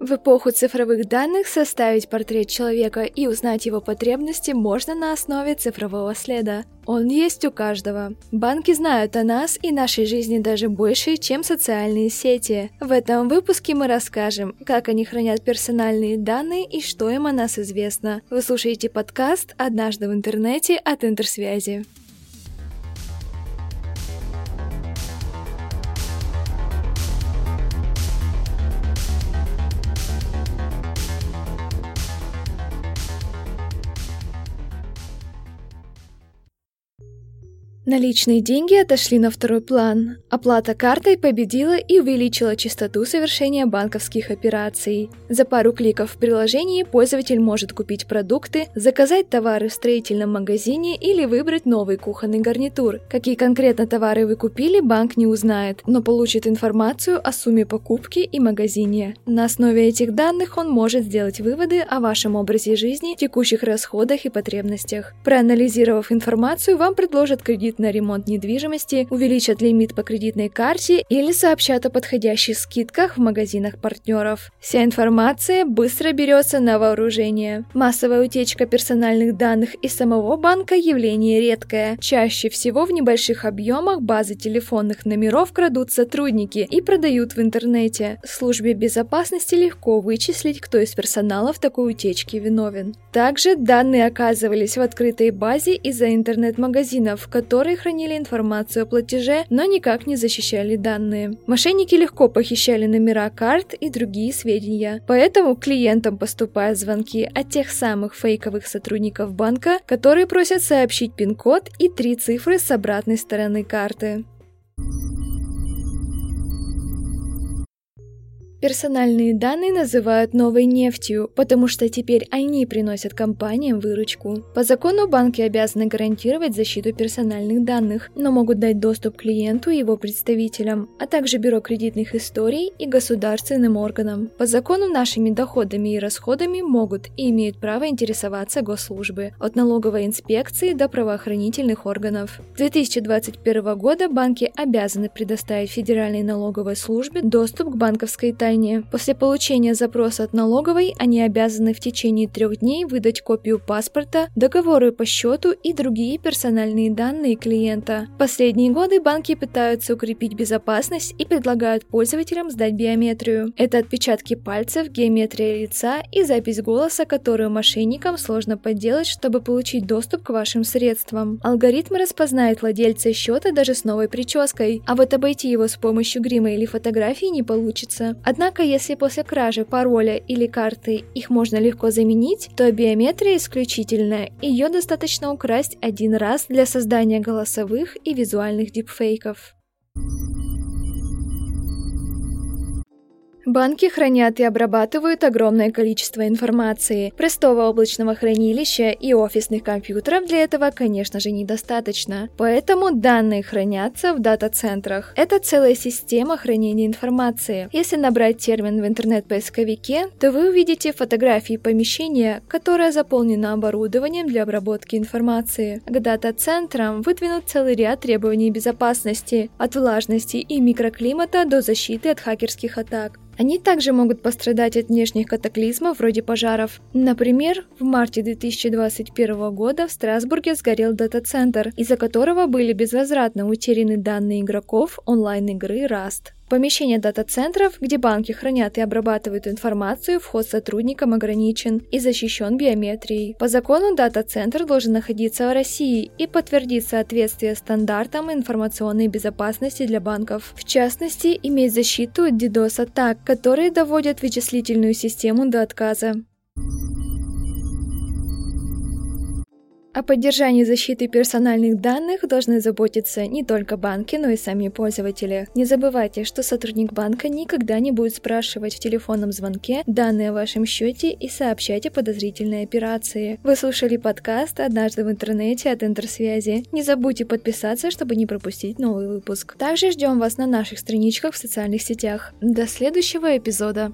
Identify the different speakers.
Speaker 1: В эпоху цифровых данных составить портрет человека и узнать его потребности можно на основе цифрового следа. Он есть у каждого. Банки знают о нас и нашей жизни даже больше, чем социальные сети. В этом выпуске мы расскажем, как они хранят персональные данные и что им о нас известно. Вы слушаете подкаст «Однажды в интернете» от Интерсвязи. Наличные деньги отошли на второй план. Оплата картой победила и увеличила частоту совершения банковских операций. За пару кликов в приложении пользователь может купить продукты, заказать товары в строительном магазине или выбрать новый кухонный гарнитур. Какие конкретно товары вы купили, банк не узнает, но получит информацию о сумме покупки и магазине. На основе этих данных он может сделать выводы о вашем образе жизни, текущих расходах и потребностях. Проанализировав информацию, вам предложат кредит на ремонт недвижимости, увеличат лимит по кредитной карте или сообщат о подходящих скидках в магазинах партнеров. Вся информация быстро берется на вооружение. Массовая утечка персональных данных из самого банка – явление редкое. Чаще всего в небольших объемах базы телефонных номеров крадут сотрудники и продают в интернете. Службе безопасности легко вычислить, кто из персонала в такой утечке виновен. Также данные оказывались в открытой базе из-за интернет-магазинов, которые которые хранили информацию о платеже, но никак не защищали данные. Мошенники легко похищали номера карт и другие сведения. Поэтому клиентам поступают звонки от тех самых фейковых сотрудников банка, которые просят сообщить пин-код и три цифры с обратной стороны карты. Персональные данные называют новой нефтью, потому что теперь они приносят компаниям выручку. По закону банки обязаны гарантировать защиту персональных данных, но могут дать доступ клиенту и его представителям, а также бюро кредитных историй и государственным органам. По закону нашими доходами и расходами могут и имеют право интересоваться госслужбы, от налоговой инспекции до правоохранительных органов. С 2021 года банки обязаны предоставить Федеральной налоговой службе доступ к банковской тайне тайне. После получения запроса от налоговой они обязаны в течение трех дней выдать копию паспорта, договоры по счету и другие персональные данные клиента. В последние годы банки пытаются укрепить безопасность и предлагают пользователям сдать биометрию. Это отпечатки пальцев, геометрия лица и запись голоса, которую мошенникам сложно подделать, чтобы получить доступ к вашим средствам. Алгоритм распознает владельца счета даже с новой прической, а вот обойти его с помощью грима или фотографии не получится. Однако Однако, если после кражи пароля или карты их можно легко заменить, то биометрия исключительная, ее достаточно украсть один раз для создания голосовых и визуальных дипфейков. Банки хранят и обрабатывают огромное количество информации. Простого облачного хранилища и офисных компьютеров для этого, конечно же, недостаточно. Поэтому данные хранятся в дата-центрах. Это целая система хранения информации. Если набрать термин в интернет-поисковике, то вы увидите фотографии помещения, которое заполнено оборудованием для обработки информации. К дата-центрам выдвинут целый ряд требований безопасности, от влажности и микроклимата до защиты от хакерских атак. Они также могут пострадать от внешних катаклизмов вроде пожаров. Например, в марте 2021 года в Страсбурге сгорел дата-центр, из-за которого были безвозвратно утеряны данные игроков онлайн-игры Rust помещение дата-центров, где банки хранят и обрабатывают информацию, вход сотрудникам ограничен и защищен биометрией. По закону дата-центр должен находиться в России и подтвердить соответствие стандартам информационной безопасности для банков. В частности, иметь защиту от DDoS-атак, которые доводят вычислительную систему до отказа. О поддержании защиты персональных данных должны заботиться не только банки, но и сами пользователи. Не забывайте, что сотрудник банка никогда не будет спрашивать в телефонном звонке данные о вашем счете и сообщать о подозрительной операции. Вы слушали подкаст «Однажды в интернете» от Интерсвязи. Не забудьте подписаться, чтобы не пропустить новый выпуск. Также ждем вас на наших страничках в социальных сетях. До следующего эпизода.